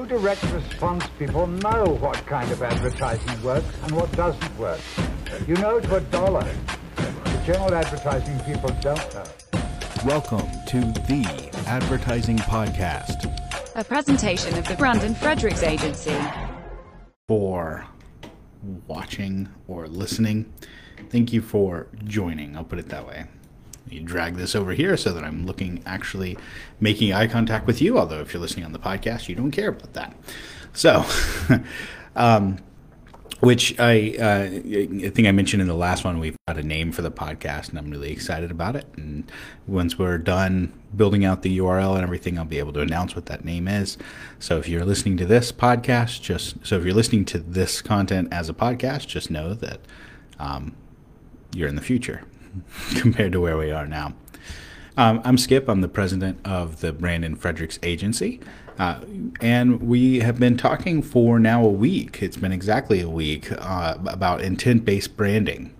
You direct response people know what kind of advertising works and what doesn't work. You know to a dollar. The general advertising people don't know. Welcome to the Advertising Podcast. A presentation of the Brandon Fredericks Agency. For watching or listening, thank you for joining. I'll put it that way. You drag this over here so that I'm looking actually making eye contact with you. Although if you're listening on the podcast, you don't care about that. So, um, which I uh, I think I mentioned in the last one, we've got a name for the podcast, and I'm really excited about it. And once we're done building out the URL and everything, I'll be able to announce what that name is. So if you're listening to this podcast, just so if you're listening to this content as a podcast, just know that um, you're in the future compared to where we are now. Um, I'm Skip. I'm the president of the Brandon Fredericks Agency. Uh, and we have been talking for now a week. It's been exactly a week uh, about intent based branding.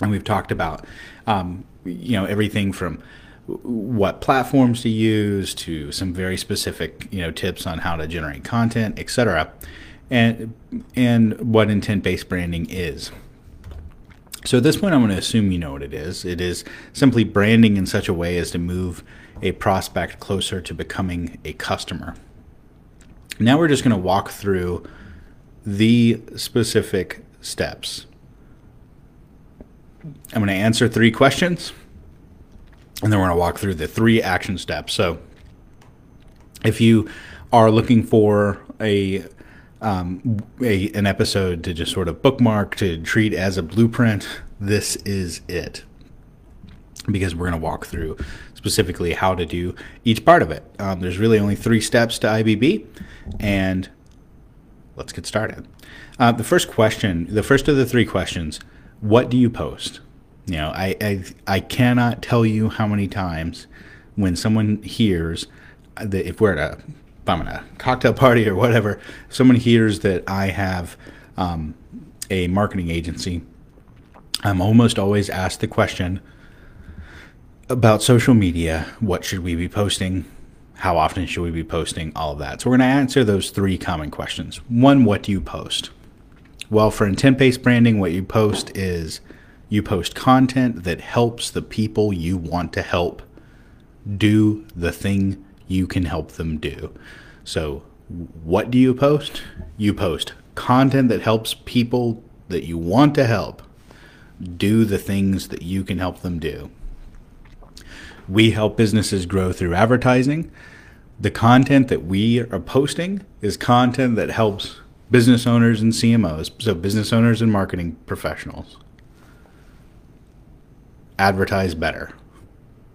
And we've talked about, um, you know, everything from what platforms to use to some very specific, you know, tips on how to generate content, etc. And, and what intent based branding is. So at this point, I'm going to assume you know what it is. It is simply branding in such a way as to move a prospect closer to becoming a customer. Now we're just going to walk through the specific steps. I'm going to answer three questions, and then we're going to walk through the three action steps. So if you are looking for a um, a, an episode to just sort of bookmark to treat as a blueprint, this is it. Because we're going to walk through specifically how to do each part of it. Um, there's really only three steps to IBB, and let's get started. Uh, the first question, the first of the three questions, what do you post? You know, I, I, I cannot tell you how many times when someone hears that if we're at a if I'm at a cocktail party or whatever, someone hears that I have um, a marketing agency, I'm almost always asked the question about social media what should we be posting? How often should we be posting? All of that. So, we're going to answer those three common questions. One, what do you post? Well, for intent based branding, what you post is you post content that helps the people you want to help do the thing you can help them do. So, what do you post? You post content that helps people that you want to help do the things that you can help them do. We help businesses grow through advertising. The content that we are posting is content that helps business owners and CMOs, so business owners and marketing professionals, advertise better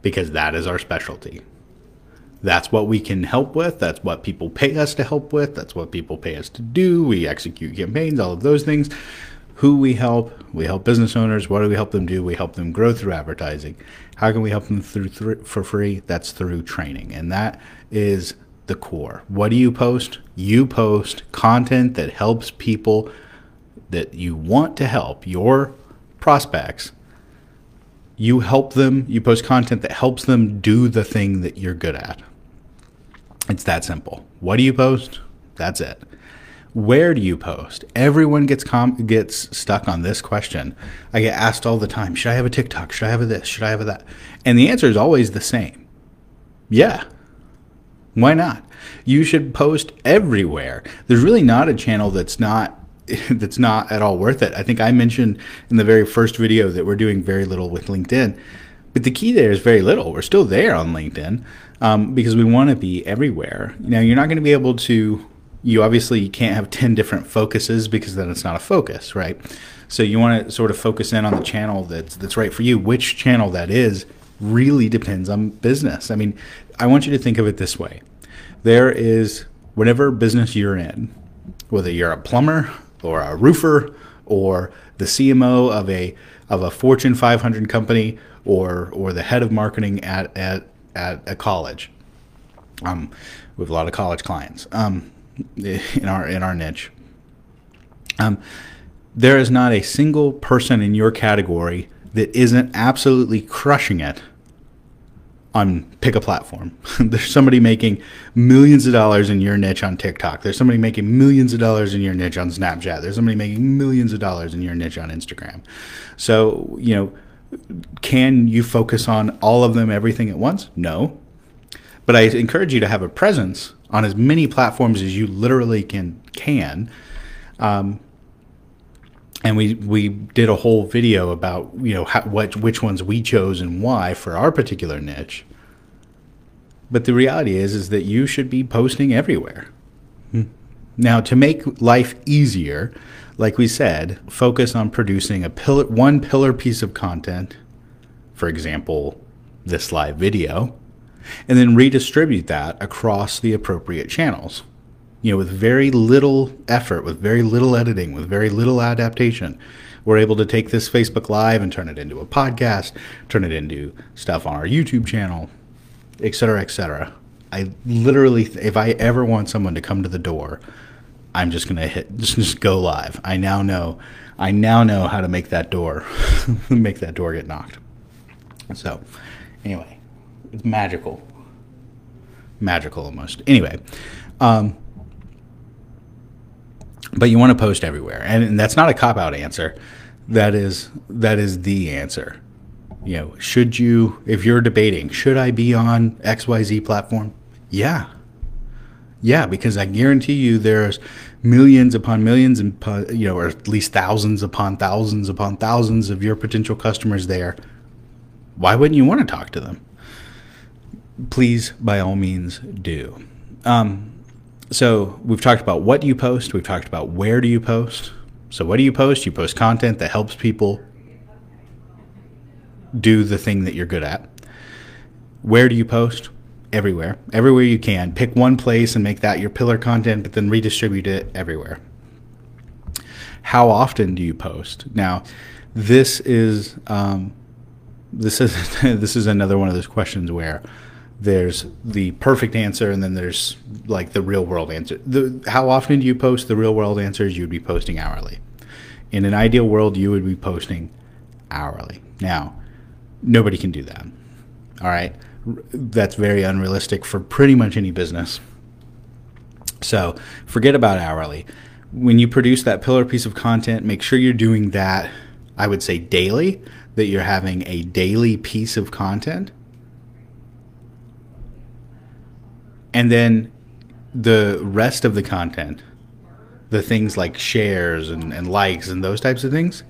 because that is our specialty. That's what we can help with. That's what people pay us to help with. That's what people pay us to do. We execute campaigns, all of those things. Who we help? We help business owners. What do we help them do? We help them grow through advertising. How can we help them through, for free? That's through training. And that is the core. What do you post? You post content that helps people that you want to help, your prospects. You help them, you post content that helps them do the thing that you're good at. It's that simple. What do you post? That's it. Where do you post? Everyone gets com- gets stuck on this question. I get asked all the time, should I have a TikTok? Should I have a this? Should I have a that? And the answer is always the same. Yeah. Why not? You should post everywhere. There's really not a channel that's not that's not at all worth it. I think I mentioned in the very first video that we're doing very little with LinkedIn. But the key there is very little. We're still there on LinkedIn um, because we want to be everywhere. Now, you're not going to be able to, you obviously can't have 10 different focuses because then it's not a focus, right? So you want to sort of focus in on the channel that's, that's right for you. Which channel that is really depends on business. I mean, I want you to think of it this way there is whatever business you're in, whether you're a plumber or a roofer or the CMO of a of a Fortune 500 company or or the head of marketing at at at a college. Um, we have a lot of college clients um, in our in our niche. Um, there is not a single person in your category that isn't absolutely crushing it on pick a platform. There's somebody making millions of dollars in your niche on TikTok. There's somebody making millions of dollars in your niche on Snapchat. There's somebody making millions of dollars in your niche on Instagram. So, you know, can you focus on all of them, everything at once? No. But I encourage you to have a presence on as many platforms as you literally can can. Um, and we we did a whole video about you know how, what which ones we chose and why for our particular niche. But the reality is is that you should be posting everywhere. Now, to make life easier, like we said, focus on producing a pillar, one pillar piece of content, for example, this live video, and then redistribute that across the appropriate channels. You know, with very little effort, with very little editing, with very little adaptation, we're able to take this Facebook Live and turn it into a podcast, turn it into stuff on our YouTube channel, et cetera, et cetera. I literally, if I ever want someone to come to the door, I'm just gonna hit just just go live. I now know I now know how to make that door make that door get knocked. So anyway, it's magical. Magical almost. Anyway, um, but you want to post everywhere, and, and that's not a cop out answer. That is that is the answer. You know, should you if you're debating, should I be on XYZ platform? Yeah. Yeah, because I guarantee you there's millions upon millions and you know or at least thousands upon thousands upon thousands of your potential customers there why wouldn't you want to talk to them please by all means do um, so we've talked about what do you post we've talked about where do you post so what do you post you post content that helps people do the thing that you're good at where do you post everywhere, everywhere you can. Pick one place and make that your pillar content, but then redistribute it everywhere. How often do you post? Now, this is um, this is this is another one of those questions where there's the perfect answer and then there's like the real world answer. The, how often do you post? The real world answers you'd be posting hourly. In an ideal world, you would be posting hourly. Now, nobody can do that. All right that's very unrealistic for pretty much any business. So forget about hourly. When you produce that pillar piece of content, make sure you're doing that, I would say daily, that you're having a daily piece of content. And then the rest of the content, the things like shares and, and likes and those types of things,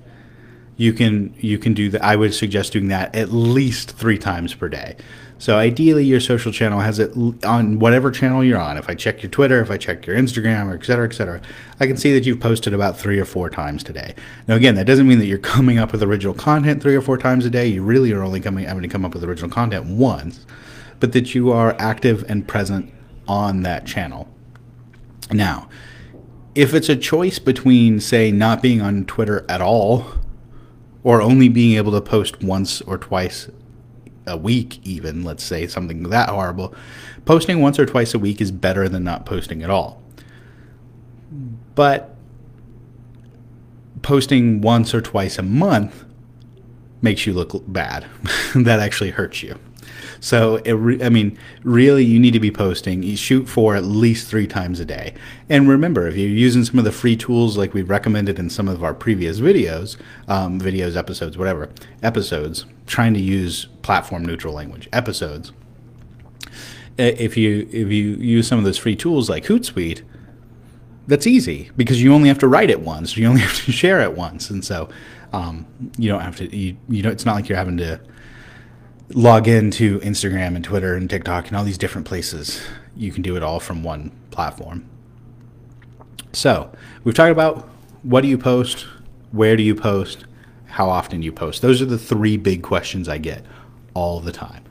you can you can do that. I would suggest doing that at least three times per day. So ideally, your social channel has it on whatever channel you're on. If I check your Twitter, if I check your Instagram, or et cetera, et cetera, I can see that you've posted about three or four times today. Now, again, that doesn't mean that you're coming up with original content three or four times a day. You really are only coming having to come up with original content once, but that you are active and present on that channel. Now, if it's a choice between, say, not being on Twitter at all or only being able to post once or twice a week, even, let's say something that horrible, posting once or twice a week is better than not posting at all. But posting once or twice a month makes you look bad. that actually hurts you. So, re- I mean, really, you need to be posting. You shoot for at least three times a day. And remember, if you're using some of the free tools like we recommended in some of our previous videos, um, videos, episodes, whatever, episodes, trying to use platform neutral language, episodes. If you if you use some of those free tools like Hootsuite, that's easy because you only have to write it once. You only have to share it once, and so um, you don't have to. You, you know, it's not like you're having to log into Instagram and Twitter and TikTok and all these different places. You can do it all from one platform. So, we've talked about what do you post, where do you post, how often you post. Those are the three big questions I get all the time.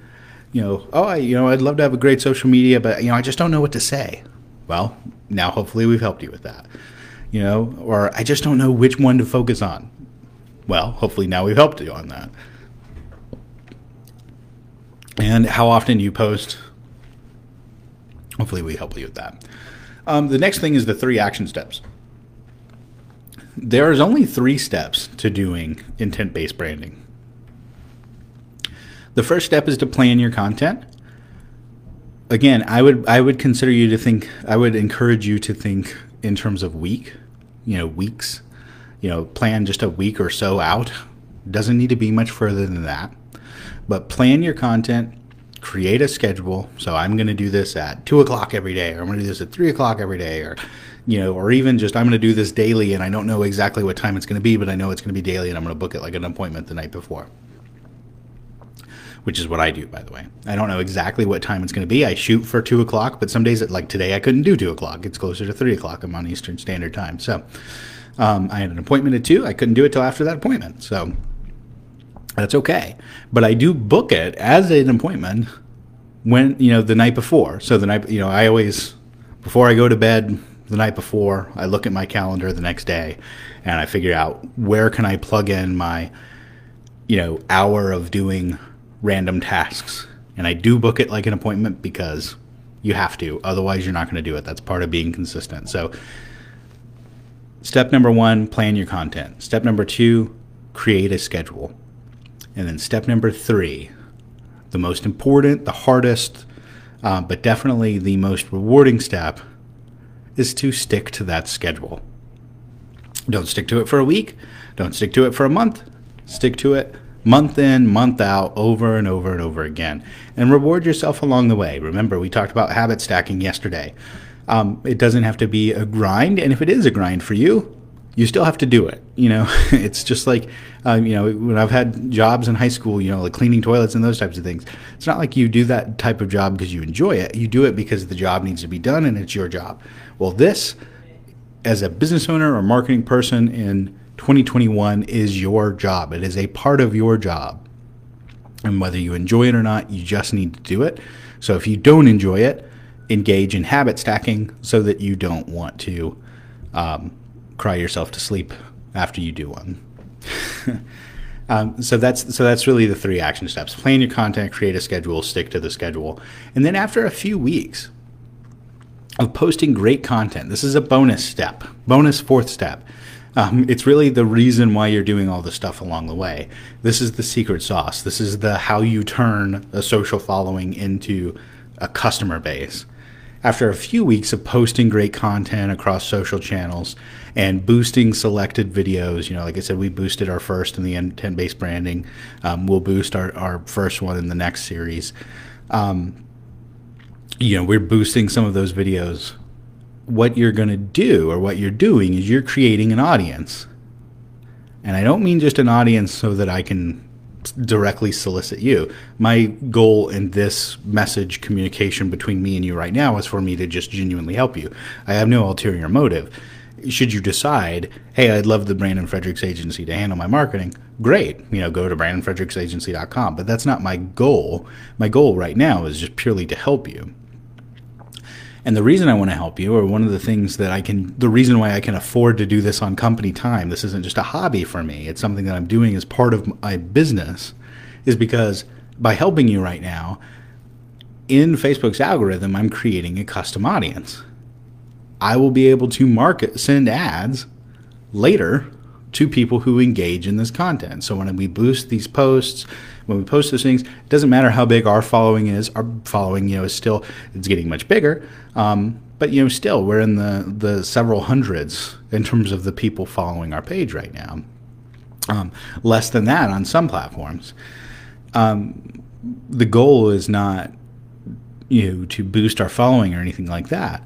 You know, oh, I, you know, I'd love to have a great social media, but you know, I just don't know what to say. Well, now hopefully we've helped you with that. You know, or I just don't know which one to focus on. Well, hopefully now we've helped you on that and how often you post. Hopefully, we help you with that. Um, the next thing is the three action steps. There is only three steps to doing intent based branding. the first step is to plan your content. Again, I would I would consider you to think I would encourage you to think in terms of week, you know, weeks. You know, plan just a week or so out. Doesn't need to be much further than that. But plan your content, create a schedule. So I'm going to do this at two o'clock every day, or I'm going to do this at three o'clock every day, or you know, or even just I'm going to do this daily, and I don't know exactly what time it's going to be, but I know it's going to be daily, and I'm going to book it like an appointment the night before. Which is what I do, by the way. I don't know exactly what time it's going to be. I shoot for two o'clock, but some days, like today, I couldn't do two o'clock. It's closer to three o'clock. I'm on Eastern Standard Time, so um, I had an appointment at two. I couldn't do it till after that appointment, so that's okay. But I do book it as an appointment when, you know, the night before. So the night, you know, I always, before I go to bed the night before, I look at my calendar the next day and I figure out where can I plug in my, you know, hour of doing random tasks. And I do book it like an appointment because you have to. Otherwise, you're not going to do it. That's part of being consistent. So, step number one, plan your content. Step number two, create a schedule. And then step number three, the most important, the hardest, uh, but definitely the most rewarding step is to stick to that schedule. Don't stick to it for a week. Don't stick to it for a month. Stick to it month in, month out, over and over and over again. And reward yourself along the way. Remember, we talked about habit stacking yesterday. Um, it doesn't have to be a grind. And if it is a grind for you, you still have to do it. You know, it's just like, um, you know, when I've had jobs in high school, you know, like cleaning toilets and those types of things. It's not like you do that type of job because you enjoy it. You do it because the job needs to be done and it's your job. Well, this, as a business owner or marketing person in 2021, is your job. It is a part of your job. And whether you enjoy it or not, you just need to do it. So if you don't enjoy it, engage in habit stacking so that you don't want to um, cry yourself to sleep after you do one. um, so that's so that's really the three action steps: plan your content, create a schedule, stick to the schedule, and then after a few weeks of posting great content, this is a bonus step, bonus fourth step. Um, it's really the reason why you're doing all the stuff along the way. This is the secret sauce. This is the how you turn a social following into a customer base after a few weeks of posting great content across social channels and boosting selected videos, you know, like I said, we boosted our first in the intent based branding. Um, we'll boost our, our first one in the next series. Um, you know, we're boosting some of those videos. What you're going to do or what you're doing is you're creating an audience. And I don't mean just an audience so that I can directly solicit you. My goal in this message communication between me and you right now is for me to just genuinely help you. I have no ulterior motive. Should you decide, hey, I'd love the Brandon Fredericks agency to handle my marketing, great. You know, go to brandonfredericks.agency.com. But that's not my goal. My goal right now is just purely to help you. And the reason I want to help you, or one of the things that I can, the reason why I can afford to do this on company time, this isn't just a hobby for me, it's something that I'm doing as part of my business, is because by helping you right now, in Facebook's algorithm, I'm creating a custom audience. I will be able to market, send ads later to people who engage in this content. So when we boost these posts, when we post those things, it doesn't matter how big our following is. Our following, you know, is still it's getting much bigger. Um, but you know, still we're in the the several hundreds in terms of the people following our page right now. Um, less than that on some platforms. Um, the goal is not you know to boost our following or anything like that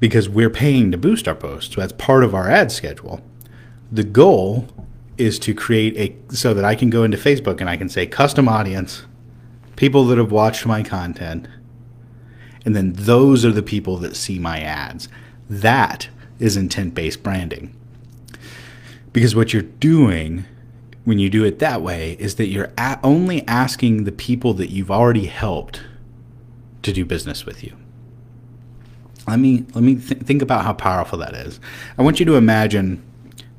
because we're paying to boost our posts. So that's part of our ad schedule. The goal is to create a so that I can go into Facebook and I can say custom audience, people that have watched my content, and then those are the people that see my ads. That is intent based branding. Because what you're doing when you do it that way is that you're only asking the people that you've already helped to do business with you. Let me let me th- think about how powerful that is. I want you to imagine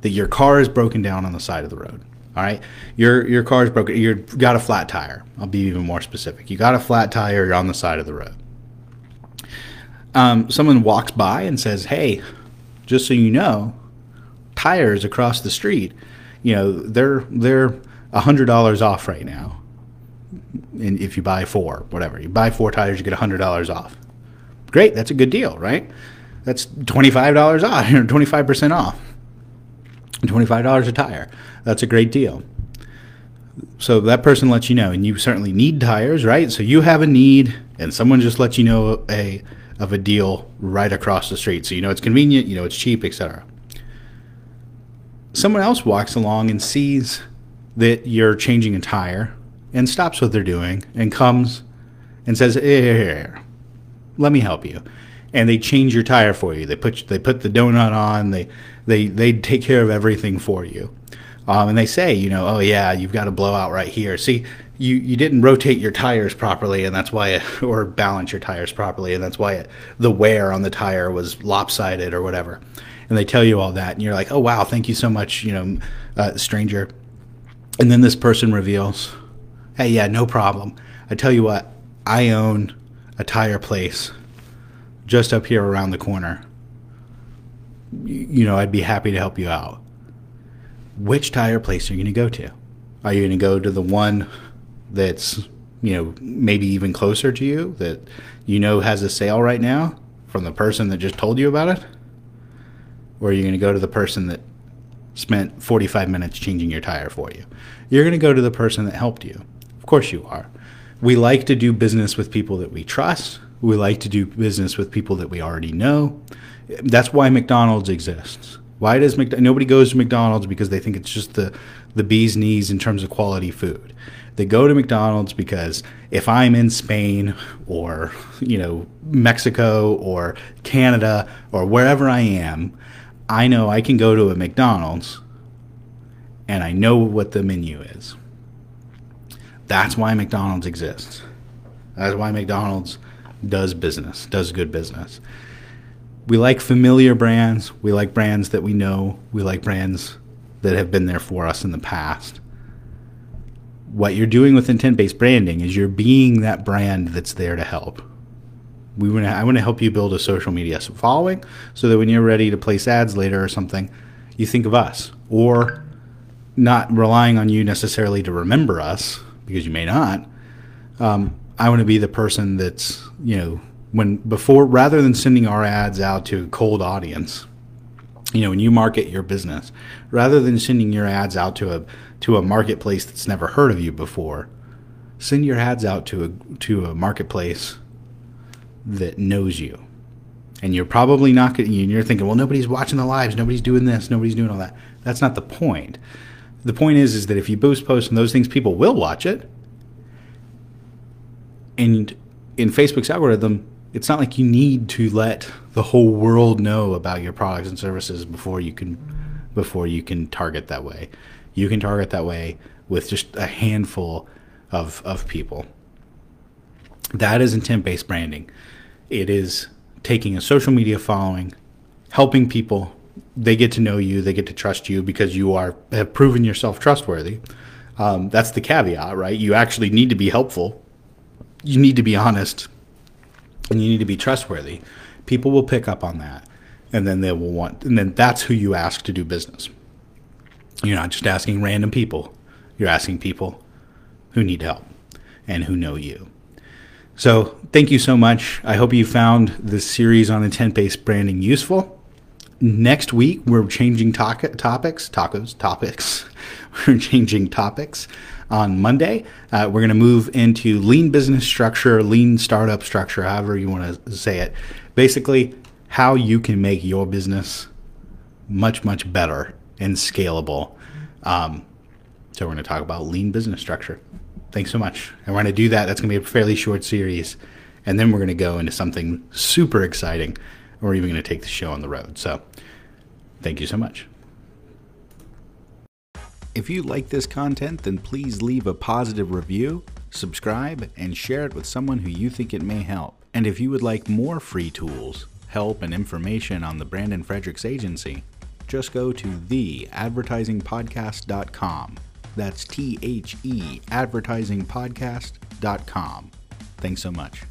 that your car is broken down on the side of the road. All right, your your car is broken. You've got a flat tire. I'll be even more specific. You got a flat tire. You're on the side of the road. Um, someone walks by and says, "Hey, just so you know, tires across the street, you know, they're they're a hundred dollars off right now. and if you buy four, whatever, you buy four tires, you get a $100 off. Great, that's a good deal, right? That's $25 off, or 25% off. $25 a tire. That's a great deal. So that person lets you know, and you certainly need tires, right? So you have a need, and someone just lets you know a of a deal right across the street. So you know it's convenient, you know it's cheap, etc. Someone else walks along and sees that you're changing a tire and stops what they're doing and comes and says, "Here, let me help you." And they change your tire for you. They put they put the donut on. They they they take care of everything for you. Um, and they say, you know, oh yeah, you've got a blowout right here. See, you you didn't rotate your tires properly, and that's why, it, or balance your tires properly, and that's why it, the wear on the tire was lopsided or whatever. And they tell you all that, and you're like, oh wow, thank you so much, you know, uh, stranger. And then this person reveals, hey, yeah, no problem. I tell you what, I own a tire place just up here around the corner. You know, I'd be happy to help you out. Which tire place are you going to go to? Are you going to go to the one that's, you know, maybe even closer to you that you know has a sale right now from the person that just told you about it? Or are you going to go to the person that spent 45 minutes changing your tire for you? You're going to go to the person that helped you. Of course you are. We like to do business with people that we trust. We like to do business with people that we already know. That's why McDonald's exists. Why does McDonald's, nobody goes to McDonald's because they think it's just the the bee's knees in terms of quality food. They go to McDonald's because if I'm in Spain or you know Mexico or Canada or wherever I am, I know I can go to a McDonald's and I know what the menu is. That's why McDonald's exists. That's why McDonald's does business, does good business. We like familiar brands. We like brands that we know. We like brands that have been there for us in the past. What you're doing with intent based branding is you're being that brand that's there to help. We want to, I want to help you build a social media following so that when you're ready to place ads later or something, you think of us. Or not relying on you necessarily to remember us, because you may not. Um, I want to be the person that's, you know, when before rather than sending our ads out to a cold audience, you know, when you market your business, rather than sending your ads out to a to a marketplace that's never heard of you before, send your ads out to a to a marketplace that knows you. And you're probably not going you're thinking, well, nobody's watching the lives, nobody's doing this, nobody's doing all that. That's not the point. The point is is that if you boost posts and those things, people will watch it. And in Facebook's algorithm, it's not like you need to let the whole world know about your products and services before you can before you can target that way. You can target that way with just a handful of of people. That is intent based branding. It is taking a social media following, helping people. They get to know you. They get to trust you because you are have proven yourself trustworthy. Um, that's the caveat, right? You actually need to be helpful. You need to be honest, and you need to be trustworthy. People will pick up on that, and then they will want. And then that's who you ask to do business. You're not just asking random people. You're asking people who need help and who know you. So, thank you so much. I hope you found this series on intent based branding useful. Next week, we're changing to- topics, tacos, topics. We're changing topics on Monday. Uh, we're going to move into lean business structure, lean startup structure, however you want to say it. Basically, how you can make your business much, much better and scalable. Um, so, we're going to talk about lean business structure. Thanks so much. And we're going to do that. That's going to be a fairly short series. And then we're going to go into something super exciting. We're even going to take the show on the road. So thank you so much. If you like this content, then please leave a positive review, subscribe, and share it with someone who you think it may help. And if you would like more free tools, help, and information on the Brandon Fredericks Agency, just go to theadvertisingpodcast.com. That's T H E advertisingpodcast.com. Thanks so much.